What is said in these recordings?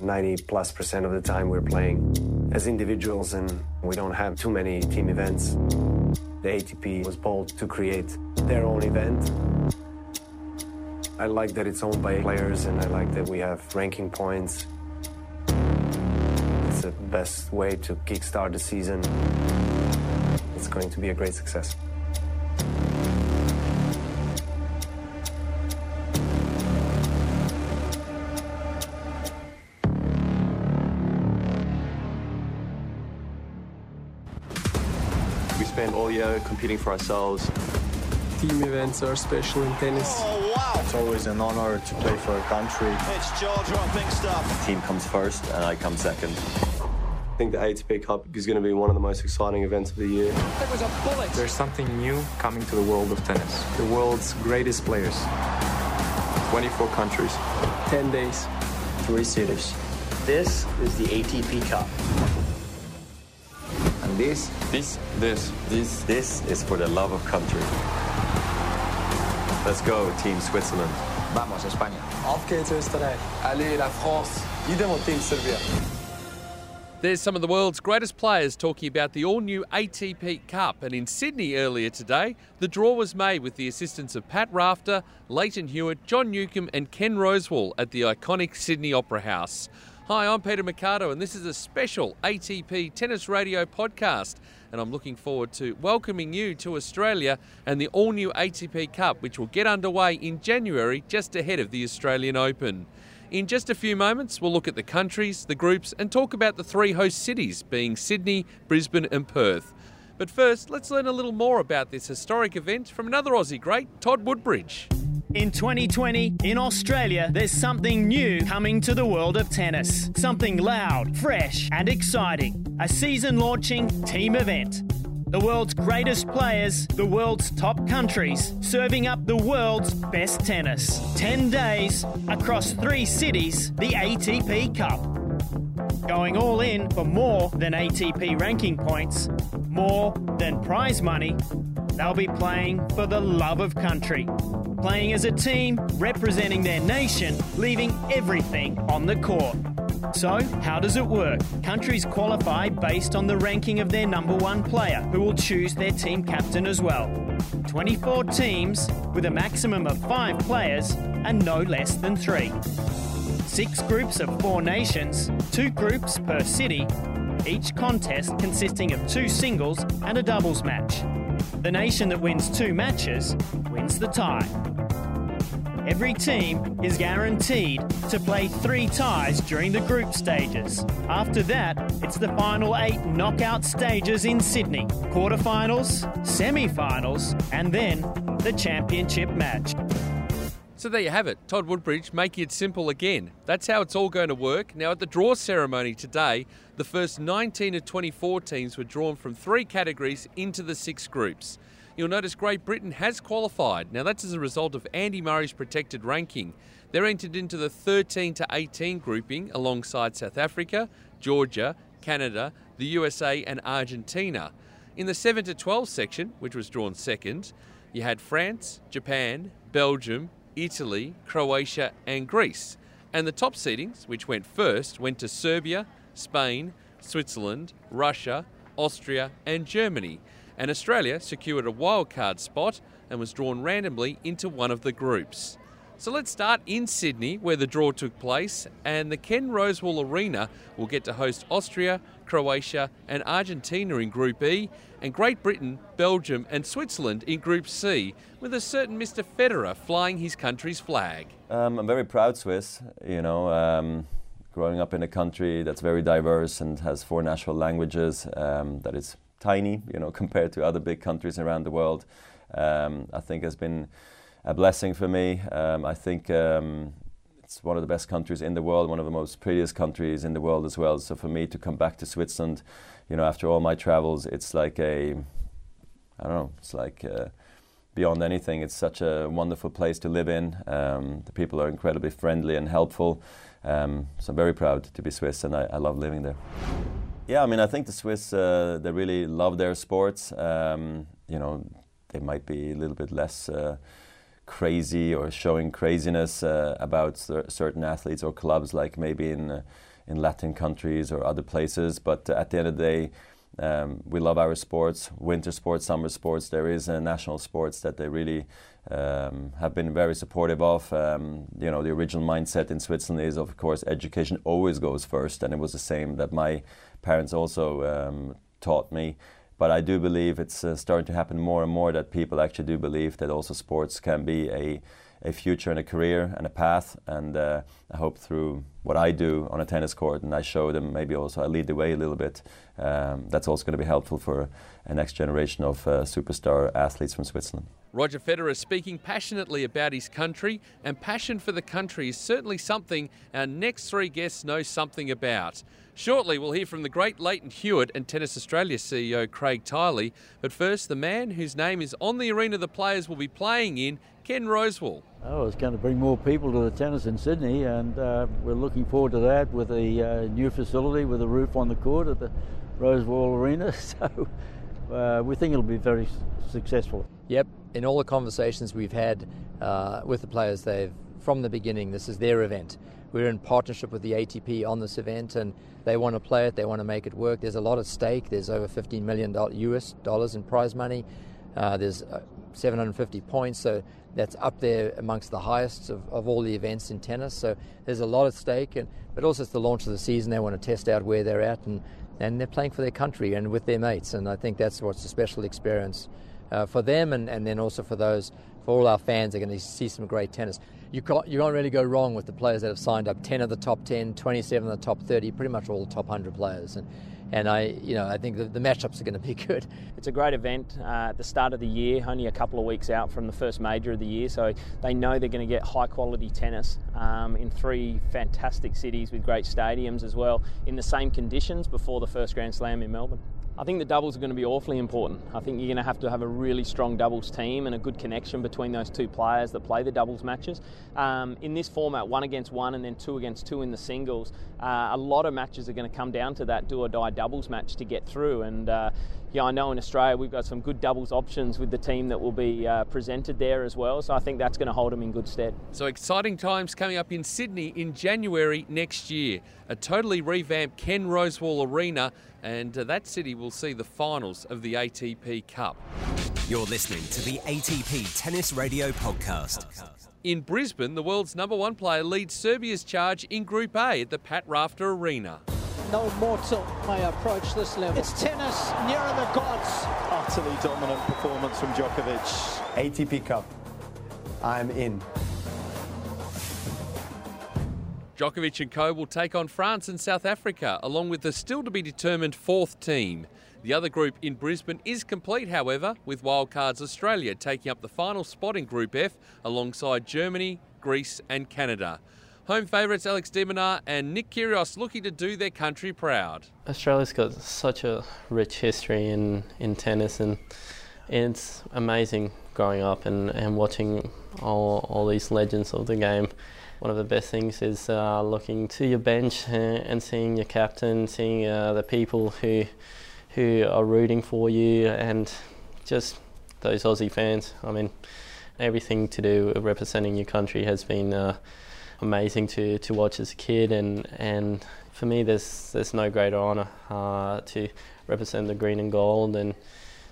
90 plus percent of the time we're playing as individuals and we don't have too many team events. The ATP was bold to create their own event. I like that it's owned by players and I like that we have ranking points. It's the best way to kickstart the season. It's going to be a great success. All year competing for ourselves. Team events are special in tennis. Oh, wow. It's always an honor to play for a country. It's jaw-dropping stuff. Team comes first, and I come second. I think the ATP Cup is going to be one of the most exciting events of the year. There was a bullet. There's something new coming to the world of tennis. The world's greatest players. 24 countries. 10 days. Three cities. This is the ATP Cup. And this, This, this, this, this is for the love of country. Let's go, Team Switzerland. vamos España. Auf geht's Österreich. Allez, la France. Idemo Team Serbia. There's some of the world's greatest players talking about the all new ATP Cup. And in Sydney earlier today, the draw was made with the assistance of Pat Rafter, Lleyton Hewitt, John Newcombe, and Ken Rosewall at the iconic Sydney Opera House. Hi, I'm Peter Marcato, and this is a special ATP Tennis Radio podcast. And I'm looking forward to welcoming you to Australia and the all new ATP Cup, which will get underway in January just ahead of the Australian Open. In just a few moments, we'll look at the countries, the groups, and talk about the three host cities being Sydney, Brisbane, and Perth. But first, let's learn a little more about this historic event from another Aussie great, Todd Woodbridge. In 2020, in Australia, there's something new coming to the world of tennis. Something loud, fresh, and exciting. A season launching team event. The world's greatest players, the world's top countries, serving up the world's best tennis. 10 days across three cities, the ATP Cup. Going all in for more than ATP ranking points, more than prize money. They'll be playing for the love of country. Playing as a team, representing their nation, leaving everything on the court. So, how does it work? Countries qualify based on the ranking of their number one player, who will choose their team captain as well. 24 teams with a maximum of five players and no less than three. Six groups of four nations, two groups per city, each contest consisting of two singles and a doubles match. The nation that wins two matches wins the tie. Every team is guaranteed to play three ties during the group stages. After that, it's the final eight knockout stages in Sydney quarterfinals, semi finals, and then the championship match. So there you have it, Todd Woodbridge making it simple again. That's how it's all going to work. Now, at the draw ceremony today, the first 19 of 24 teams were drawn from three categories into the six groups. You'll notice Great Britain has qualified. Now, that's as a result of Andy Murray's protected ranking. They're entered into the 13 to 18 grouping alongside South Africa, Georgia, Canada, the USA, and Argentina. In the 7 to 12 section, which was drawn second, you had France, Japan, Belgium, Italy, Croatia, and Greece. And the top seedings, which went first, went to Serbia, Spain, Switzerland, Russia, Austria, and Germany. And Australia secured a wildcard spot and was drawn randomly into one of the groups. So let's start in Sydney, where the draw took place, and the Ken Rosewall Arena will get to host Austria, Croatia, and Argentina in Group E, and Great Britain, Belgium, and Switzerland in Group C, with a certain Mr. Federer flying his country's flag. Um, I'm very proud Swiss, you know, um, growing up in a country that's very diverse and has four national languages, um, that is tiny, you know, compared to other big countries around the world. Um, I think has been a blessing for me. Um, I think um, it's one of the best countries in the world, one of the most prettiest countries in the world as well. So for me to come back to Switzerland, you know, after all my travels, it's like a, I don't know, it's like uh, beyond anything. It's such a wonderful place to live in. Um, the people are incredibly friendly and helpful. Um, so I'm very proud to be Swiss, and I, I love living there. Yeah, I mean, I think the Swiss uh, they really love their sports. Um, you know, they might be a little bit less uh, crazy or showing craziness uh, about certain athletes or clubs, like maybe in uh, in Latin countries or other places. But at the end of the day, um, we love our sports, winter sports, summer sports. There is a national sports that they really um, have been very supportive of. Um, you know, the original mindset in Switzerland is, of course, education always goes first, and it was the same that my parents also um, taught me. But I do believe it's uh, starting to happen more and more that people actually do believe that also sports can be a a future and a career and a path. And uh, I hope through what I do on a tennis court and I show them, maybe also I lead the way a little bit, um, that's also going to be helpful for a next generation of uh, superstar athletes from Switzerland. Roger Federer is speaking passionately about his country, and passion for the country is certainly something our next three guests know something about. Shortly, we'll hear from the great Lleyton Hewitt and Tennis Australia CEO Craig Tiley. But first, the man whose name is on the arena the players will be playing in, Ken Rosewall. Oh, it's going to bring more people to the tennis in Sydney, and uh, we're looking forward to that with a uh, new facility with a roof on the court at the Rosewall Arena. So uh, we think it'll be very successful. Yep, in all the conversations we've had uh, with the players, they've from the beginning this is their event. We're in partnership with the ATP on this event, and they want to play it. They want to make it work. There's a lot at stake. There's over 15 million US dollars in prize money. Uh, there's uh, 750 points, so that's up there amongst the highest of, of all the events in tennis. So there's a lot at stake, and but also it's the launch of the season. They want to test out where they're at, and and they're playing for their country and with their mates. And I think that's what's a special experience uh, for them, and, and then also for those for all our fans. They're going to see some great tennis. You can't you can't really go wrong with the players that have signed up. 10 of the top 10, 27 of the top 30, pretty much all the top 100 players, and and I, you know, I think the, the matchups are going to be good. It's a great event uh, at the start of the year, only a couple of weeks out from the first major of the year, so they know they're going to get high quality tennis um, in three fantastic cities with great stadiums as well, in the same conditions before the first Grand Slam in Melbourne. I think the doubles are going to be awfully important. I think you're going to have to have a really strong doubles team and a good connection between those two players that play the doubles matches. Um, in this format, one against one and then two against two in the singles, uh, a lot of matches are going to come down to that do or die doubles match to get through. And uh, yeah, I know in Australia we've got some good doubles options with the team that will be uh, presented there as well. So I think that's going to hold them in good stead. So exciting times coming up in Sydney in January next year. A totally revamped Ken Rosewall Arena, and uh, that city will see the finals of the ATP Cup. You're listening to the ATP Tennis Radio Podcast. In Brisbane, the world's number one player leads Serbia's charge in Group A at the Pat Rafter Arena no mortal may approach this level. It's tennis nearer the gods. Utterly dominant performance from Djokovic. ATP Cup. I'm in. Djokovic and co will take on France and South Africa, along with the still to be determined fourth team. The other group in Brisbane is complete, however, with wildcards Australia taking up the final spot in Group F alongside Germany, Greece, and Canada. Home favourites Alex de Minaur and Nick Kyrgios looking to do their country proud. Australia's got such a rich history in, in tennis and it's amazing growing up and, and watching all, all these legends of the game. One of the best things is uh, looking to your bench and, and seeing your captain, seeing uh, the people who who are rooting for you, and just those Aussie fans. I mean, everything to do with representing your country has been uh, amazing to, to watch as a kid, and, and for me, there's there's no greater honour uh, to represent the green and gold and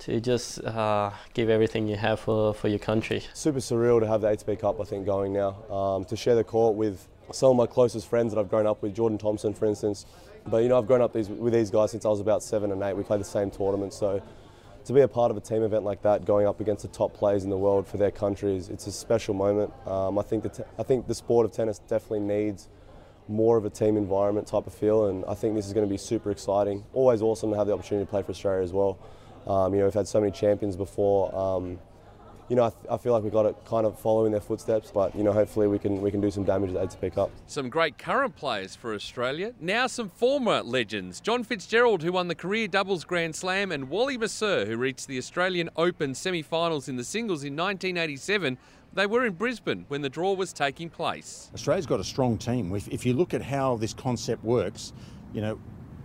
to just uh, give everything you have for, for your country. Super surreal to have the ATP Cup, I think, going now. Um, to share the court with some of my closest friends that I've grown up with, Jordan Thompson, for instance. But you know, I've grown up these, with these guys since I was about seven and eight. We play the same tournament, so to be a part of a team event like that, going up against the top players in the world for their countries, it's a special moment. Um, I think the I think the sport of tennis definitely needs more of a team environment type of feel, and I think this is going to be super exciting. Always awesome to have the opportunity to play for Australia as well. Um, you know, we've had so many champions before. Um, you know, I, th- I, feel like we've got it kind of following their footsteps, but you know, hopefully we can we can do some damage at the ATP Cup. Some great current players for Australia. Now some former legends: John Fitzgerald, who won the career doubles Grand Slam, and Wally Masur, who reached the Australian Open semi-finals in the singles in 1987. They were in Brisbane when the draw was taking place. Australia's got a strong team. If, if you look at how this concept works, you know,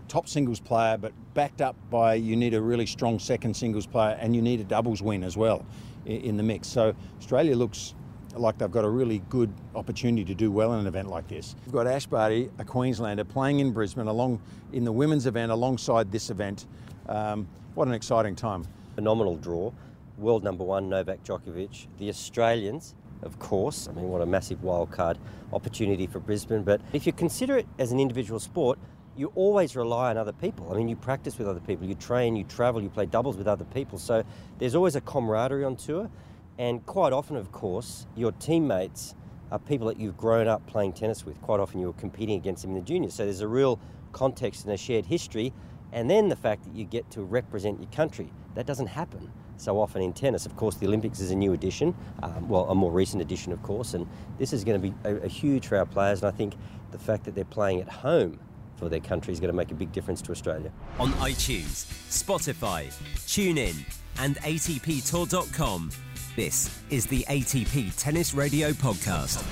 top singles player, but backed up by you need a really strong second singles player and you need a doubles win as well in the mix. So Australia looks like they've got a really good opportunity to do well in an event like this. We've got Ash Barty, a Queenslander, playing in Brisbane along in the women's event alongside this event. Um, what an exciting time. Phenomenal draw. World number one, Novak Djokovic. The Australians, of course. I mean, what a massive wildcard opportunity for Brisbane. But if you consider it as an individual sport, you always rely on other people. I mean, you practice with other people, you train, you travel, you play doubles with other people. So there's always a camaraderie on tour. And quite often, of course, your teammates are people that you've grown up playing tennis with. Quite often, you're competing against them in the juniors. So there's a real context and a shared history. And then the fact that you get to represent your country. That doesn't happen so often in tennis. Of course, the Olympics is a new addition, um, well, a more recent addition, of course. And this is going to be a, a huge for our players. And I think the fact that they're playing at home for their country is going to make a big difference to Australia. On iTunes, Spotify, TuneIn, and ATPTour.com. This is the ATP Tennis Radio Podcast.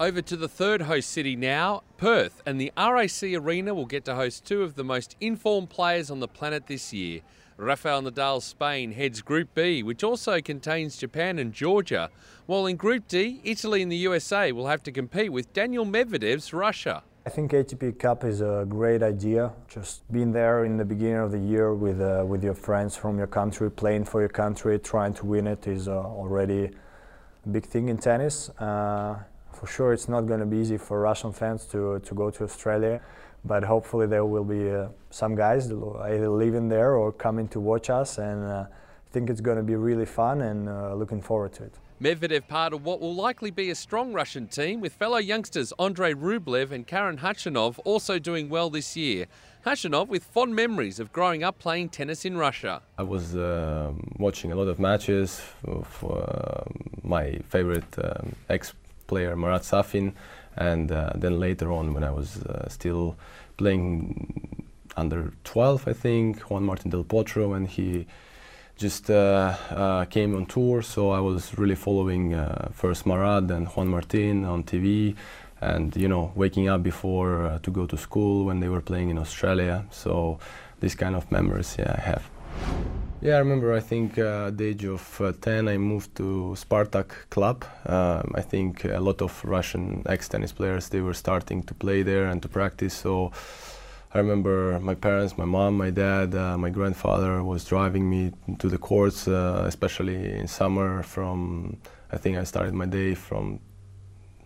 Over to the third host city now, Perth, and the RAC Arena will get to host two of the most informed players on the planet this year. Rafael Nadal's Spain heads Group B, which also contains Japan and Georgia, while in Group D, Italy and the USA will have to compete with Daniil Medvedev's Russia. I think ATP Cup is a great idea. Just being there in the beginning of the year with uh, with your friends from your country, playing for your country, trying to win it is uh, already a big thing in tennis. Uh, for sure, it's not going to be easy for Russian fans to to go to Australia, but hopefully there will be uh, some guys either living there or coming to watch us, and uh, I think it's going to be really fun and uh, looking forward to it. Medvedev part of what will likely be a strong Russian team, with fellow youngsters Andrei Rublev and Karen Khachanov also doing well this year. Khachanov with fond memories of growing up playing tennis in Russia. I was uh, watching a lot of matches of uh, my favorite um, ex-player Marat Safin, and uh, then later on when I was uh, still playing under 12, I think, Juan Martin Del Potro, and he just uh, uh, came on tour, so I was really following uh, first Marat and Juan Martin on TV, and you know, waking up before uh, to go to school when they were playing in Australia. So these kind of memories, yeah, I have. Yeah, I remember. I think uh, at the age of uh, 10, I moved to Spartak club. Um, I think a lot of Russian ex-tennis players they were starting to play there and to practice. So I remember my parents, my mom, my dad, uh, my grandfather was driving me to the courts, uh, especially in summer. From I think I started my day from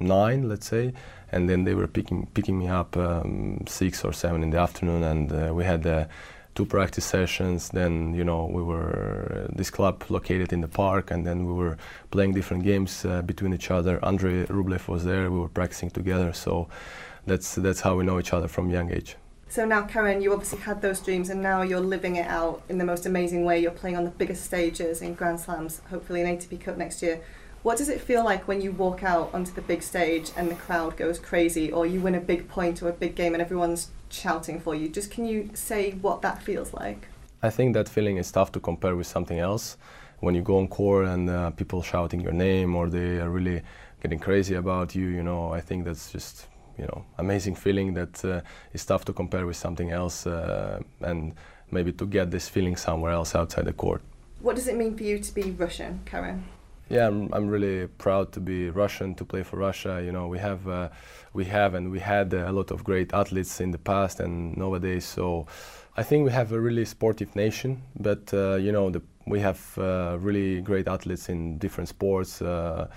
nine, let's say, and then they were picking picking me up um, six or seven in the afternoon, and uh, we had uh, two practice sessions. Then you know we were uh, this club located in the park, and then we were playing different games uh, between each other. Andrei Rublev was there. We were practicing together, so that's that's how we know each other from young age. So now, Karen, you obviously had those dreams, and now you're living it out in the most amazing way. You're playing on the biggest stages in Grand Slams, hopefully an ATP Cup next year. What does it feel like when you walk out onto the big stage and the crowd goes crazy, or you win a big point or a big game and everyone's shouting for you? Just can you say what that feels like? I think that feeling is tough to compare with something else. When you go on court and uh, people shouting your name or they are really getting crazy about you, you know, I think that's just you know amazing feeling that uh, is tough to compare with something else uh, and maybe to get this feeling somewhere else outside the court. What does it mean for you to be Russian, Karen? Yeah, I'm, I'm really proud to be Russian to play for Russia. You know, we have uh, we have and we had a lot of great athletes in the past and nowadays. So I think we have a really sportive nation. But uh, you know, the, we have uh, really great athletes in different sports uh,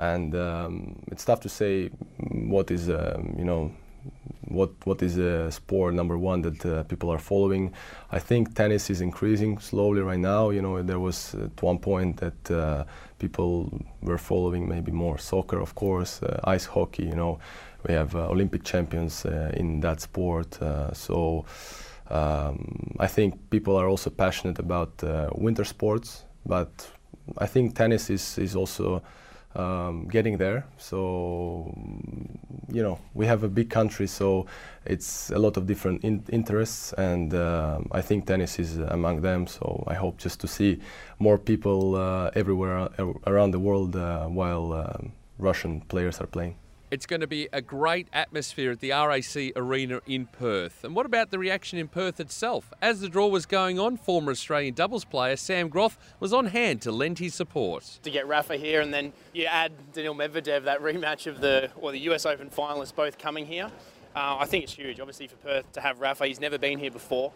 and um, it's tough to say what is um, you know what what is a sport number one that uh, people are following. I think tennis is increasing slowly right now. You know there was at one point that uh, people were following maybe more soccer, of course, uh, ice hockey. You know we have uh, Olympic champions uh, in that sport, uh, so. Um, I think people are also passionate about winter sports, but I think tennis is, is also um, getting there. So, you know, we have a big country, so it's a lot of different in interests, and uh, I think tennis is among them. So I hope just to see more people uh, everywhere around the world uh, while um, Russian players are playing. It's going to be a great atmosphere at the RAC Arena in Perth. And what about the reaction in Perth itself? As the draw was going on, former Australian doubles player Sam Groth was on hand to lend his support. To get Rafa here and then you add Daniil Medvedev, that rematch of the or the US Open finalists both coming here. Uh, I think it's huge, obviously, for Perth to have Rafa. He's never been here before.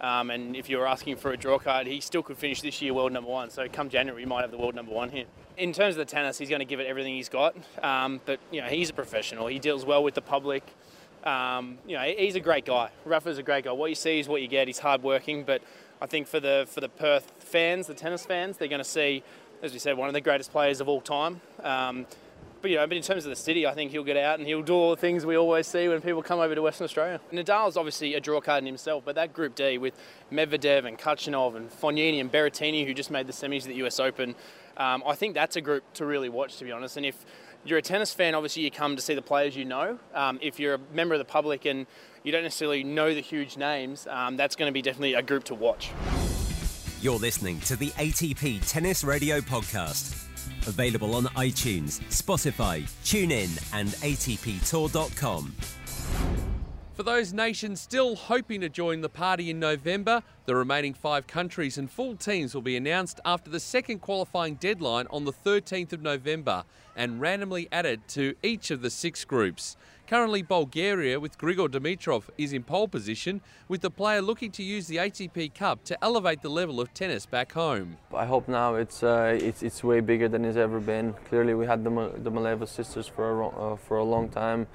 Um, and if you were asking for a draw card, he still could finish this year world number one. So come January, we might have the world number one here. In terms of the tennis, he's going to give it everything he's got. Um, but you know, he's a professional. He deals well with the public. Um, you know, he's a great guy. Rafa's a great guy. What you see is what you get. He's hardworking, but I think for the for the Perth fans, the tennis fans, they're going to see, as we said, one of the greatest players of all time. But you know, but in terms of the city, I think he'll get out and he'll do all the things we always see when people come over to Western Australia. Nadal's obviously a draw card in himself, but that Group D with Medvedev and Khachanov and Fognini and Berrettini, who just made the semis at the US Open, um, I think that's a group to really watch, to be honest. And if you're a tennis fan, obviously you come to see the players you know. Um, if you're a member of the public and you don't necessarily know the huge names, um, that's going to be definitely a group to watch. You're listening to the ATP Tennis Radio Podcast. Available on iTunes, Spotify, TuneIn, and ATPTour.com. For those nations still hoping to join the party in November, the remaining five countries and full teams will be announced after the second qualifying deadline on the 13th of November and randomly added to each of the six groups. Currently, Bulgaria with Grigor Dimitrov is in pole position, with the player looking to use the ATP Cup to elevate the level of tennis back home. I hope now it's uh, it's, it's way bigger than it's ever been. Clearly, we had the the Maleeva sisters for a uh, for a long time,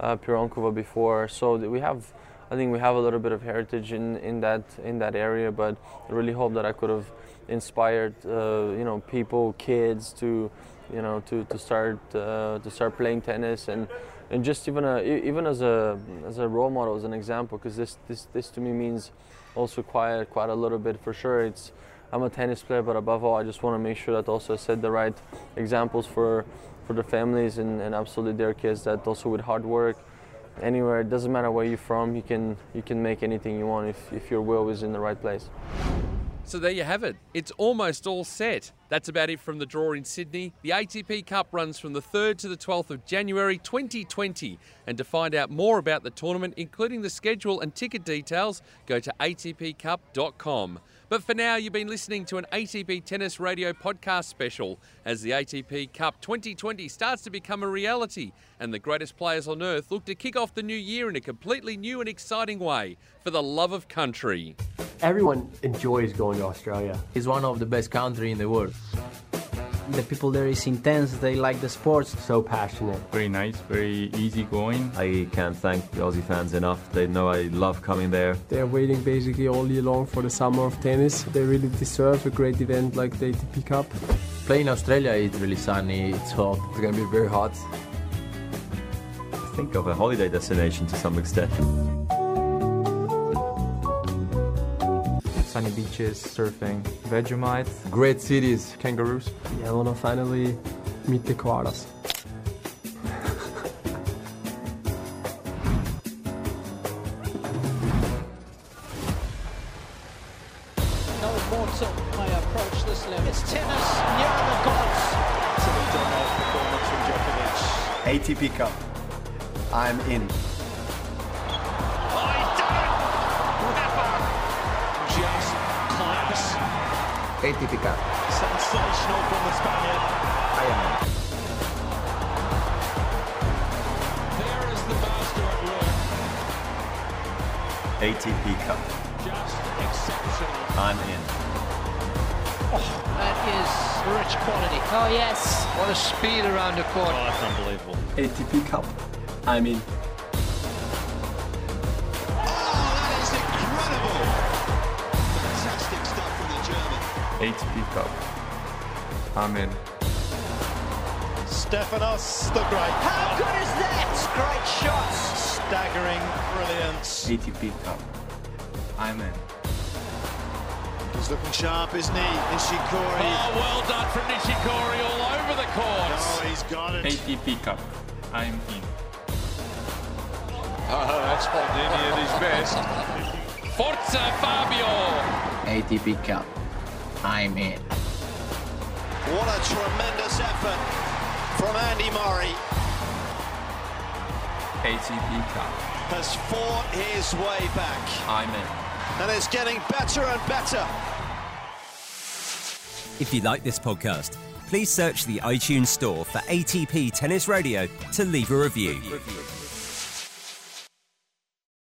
uh, Pironkova before, so we have. I think we have a little bit of heritage in, in that in that area, but I really hope that I could have inspired uh, you know people, kids to you know to to start uh, to start playing tennis and and just even a, even as a as a role model as an example because this this this to me means also quite quite a little bit for sure. It's I'm a tennis player but above all I just want to make sure that also I set the right examples for for the families and, and absolutely their kids that also with hard work anywhere it doesn't matter where you're from you can you can make anything you want if, if your will is in the right place so there you have it. It's almost all set. That's about it from the draw in Sydney. The ATP Cup runs from the 3rd to the 12th of January 2020. And to find out more about the tournament, including the schedule and ticket details, go to atpcup.com. But for now, you've been listening to an ATP Tennis Radio podcast special as the ATP Cup 2020 starts to become a reality and the greatest players on earth look to kick off the new year in a completely new and exciting way for the love of country. Everyone enjoys going to Australia. It's one of the best countries in the world. The people there is intense, they like the sports. So passionate. Very nice, very easy going. I can't thank the Aussie fans enough. They know I love coming there. They're waiting basically all year long for the summer of tennis. They really deserve a great event like the ATP Cup. Playing in Australia, it's really sunny, it's hot. It's going to be very hot. Think of a holiday destination to some extent. Sunny beaches, surfing, Vegemite. Great cities, kangaroos. Yeah, I want to finally meet the koalas. no more to my approach this level. It's tennis near the gods. Utterly dominant performance from Djokovic. ATP Cup. I'm in. ATP Cup. Sensational from the Spaniard. I am. There is the master at work. ATP Cup. Just exceptional. I'm in. Oh, that is rich quality. Oh, yes. What a speed around the court. Oh, that's unbelievable. ATP Cup. I'm in. ATP Cup. I'm in. Stefanos the Great. How good is that? Great shots. Staggering brilliance. ATP Cup. I'm in. He's looking sharp, isn't he? Nishikori. Oh, well done from Nishikori all over the court. Oh, he's got it. ATP Cup. I'm in. Oh, that's Fognini at his best. Forza Fabio. ATP Cup. I'm in. What a tremendous effort from Andy Murray. ATP Cup. Has fought his way back. I'm in. And it's getting better and better. If you like this podcast, please search the iTunes store for ATP Tennis Radio to leave a review.